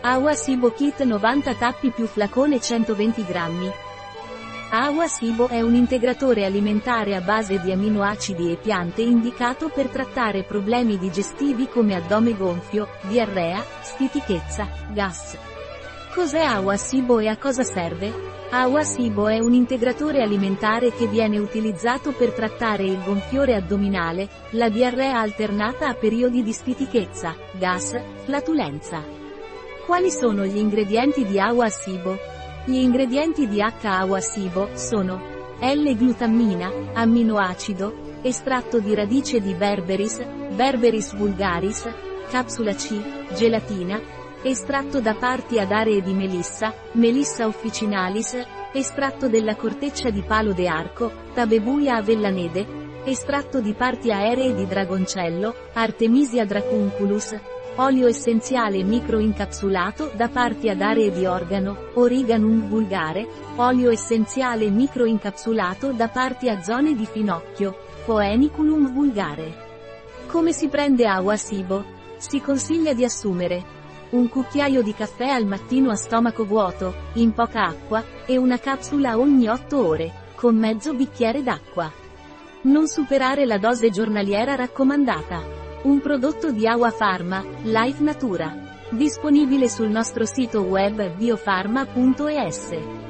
Awa Sibo Kit 90 tappi più flacone 120 grammi. Awa Sibo è un integratore alimentare a base di aminoacidi e piante indicato per trattare problemi digestivi come addome gonfio, diarrea, stitichezza, gas. Cos'è Awa Sibo e a cosa serve? Awa Sibo è un integratore alimentare che viene utilizzato per trattare il gonfiore addominale, la diarrea alternata a periodi di stitichezza, gas, flatulenza. Quali sono gli ingredienti di Awa Sibo? Gli ingredienti di H-Awa Sibo sono L-glutammina, amminoacido, estratto di radice di Berberis, Berberis vulgaris, capsula C, gelatina, estratto da parti ad aree di melissa, Melissa officinalis, estratto della corteccia di palo de arco, Tabebuia avellanede, estratto di parti aeree di dragoncello, Artemisia dracunculus, olio essenziale microincapsulato da parti ad aree di organo, Origanum vulgare, olio essenziale microincapsulato da parti a zone di finocchio, Phoeniculum vulgare. Come si prende agua SIBO? Si consiglia di assumere un cucchiaio di caffè al mattino a stomaco vuoto, in poca acqua, e una capsula ogni 8 ore, con mezzo bicchiere d'acqua. Non superare la dose giornaliera raccomandata. Un prodotto di Awa Pharma, Life Natura. Disponibile sul nostro sito web biofarma.es.